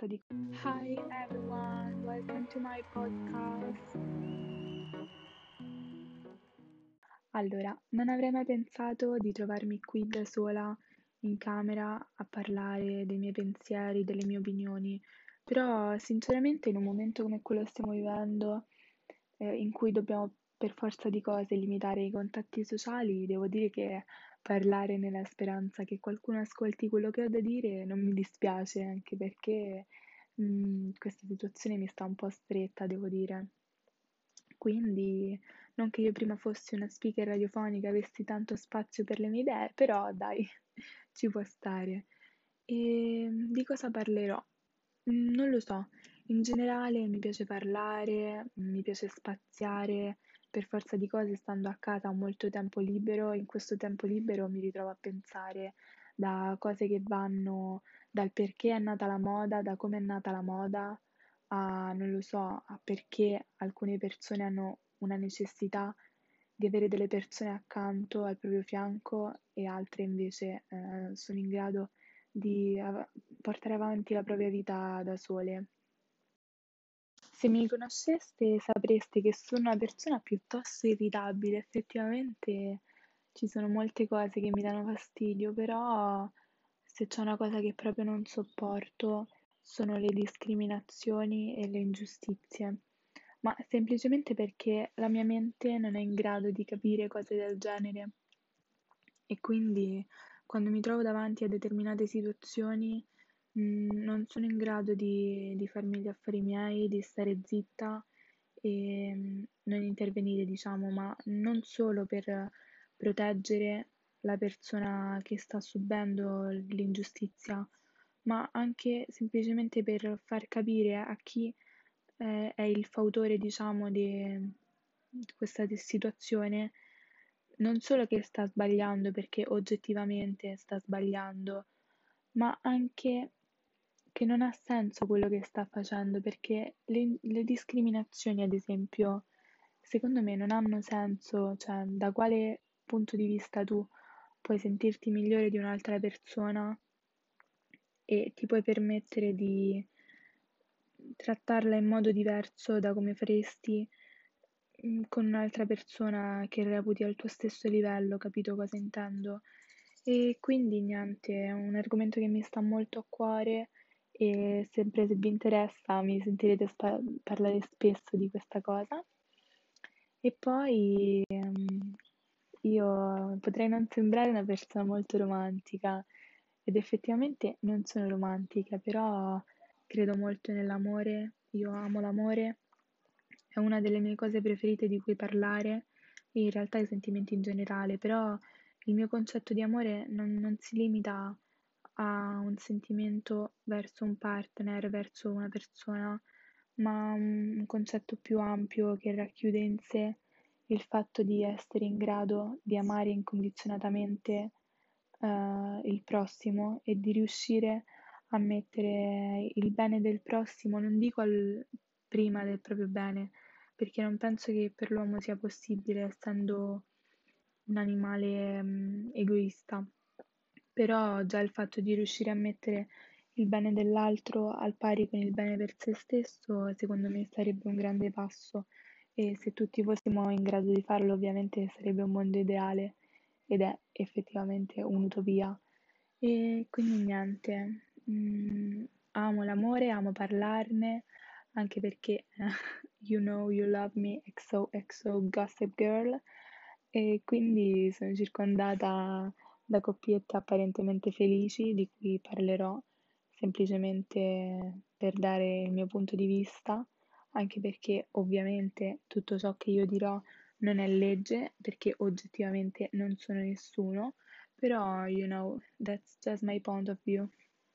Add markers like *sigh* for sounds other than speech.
sorta di... Hi everyone, welcome to my podcast. Allora, non avrei mai pensato di trovarmi qui da sola in camera a parlare dei miei pensieri, delle mie opinioni, però sinceramente in un momento come quello che stiamo vivendo, eh, in cui dobbiamo per forza di cose limitare i contatti sociali, devo dire che parlare nella speranza che qualcuno ascolti quello che ho da dire non mi dispiace, anche perché mm, questa situazione mi sta un po' stretta, devo dire. Quindi, non che io prima fossi una speaker radiofonica avessi tanto spazio per le mie idee, però dai, *laughs* ci può stare. E di cosa parlerò? Non lo so, in generale mi piace parlare, mi piace spaziare, per forza di cose stando a casa ho molto tempo libero, in questo tempo libero mi ritrovo a pensare da cose che vanno dal perché è nata la moda, da come è nata la moda, a non lo so, a perché alcune persone hanno una necessità di avere delle persone accanto al proprio fianco e altre invece eh, sono in grado di av- portare avanti la propria vita da sole. Se mi conosceste sapreste che sono una persona piuttosto irritabile, effettivamente ci sono molte cose che mi danno fastidio, però se c'è una cosa che proprio non sopporto sono le discriminazioni e le ingiustizie, ma semplicemente perché la mia mente non è in grado di capire cose del genere. E quindi quando mi trovo davanti a determinate situazioni mm, non sono in grado di, di farmi gli affari miei, di stare zitta e mm, non intervenire, diciamo, ma non solo per proteggere la persona che sta subendo l'ingiustizia, ma anche semplicemente per far capire a chi eh, è il fautore, diciamo, di di questa situazione non solo che sta sbagliando perché oggettivamente sta sbagliando, ma anche che non ha senso quello che sta facendo perché le, le discriminazioni, ad esempio, secondo me non hanno senso, cioè da quale punto di vista tu puoi sentirti migliore di un'altra persona e ti puoi permettere di trattarla in modo diverso da come faresti mm, con un'altra persona che reputi al tuo stesso livello, capito cosa intendo? E quindi niente, è un argomento che mi sta molto a cuore e sempre se vi interessa mi sentirete spa- parlare spesso di questa cosa. E poi ehm, io potrei non sembrare una persona molto romantica ed effettivamente non sono romantica, però credo molto nell'amore, io amo l'amore, è una delle mie cose preferite di cui parlare e in realtà i sentimenti in generale, però il mio concetto di amore non, non si limita a un sentimento verso un partner, verso una persona, ma un concetto più ampio che racchiude in sé il fatto di essere in grado di amare incondizionatamente eh, il prossimo e di riuscire a mettere il bene del prossimo, non dico al, prima del proprio bene, perché non penso che per l'uomo sia possibile, essendo un animale mm, egoista. Però già il fatto di riuscire a mettere il bene dell'altro al pari con il bene per se stesso, secondo me sarebbe un grande passo e se tutti fossimo in grado di farlo, ovviamente sarebbe un mondo ideale ed è effettivamente un'utopia. E quindi niente, mm, amo l'amore, amo parlarne, anche perché *laughs* You Know You Love Me XOXO Gossip Girl e quindi sono circondata da coppiette apparentemente felici di cui parlerò semplicemente per dare il mio punto di vista, anche perché ovviamente tutto ciò che io dirò non è legge, perché oggettivamente non sono nessuno, però you know, that's just my point of view.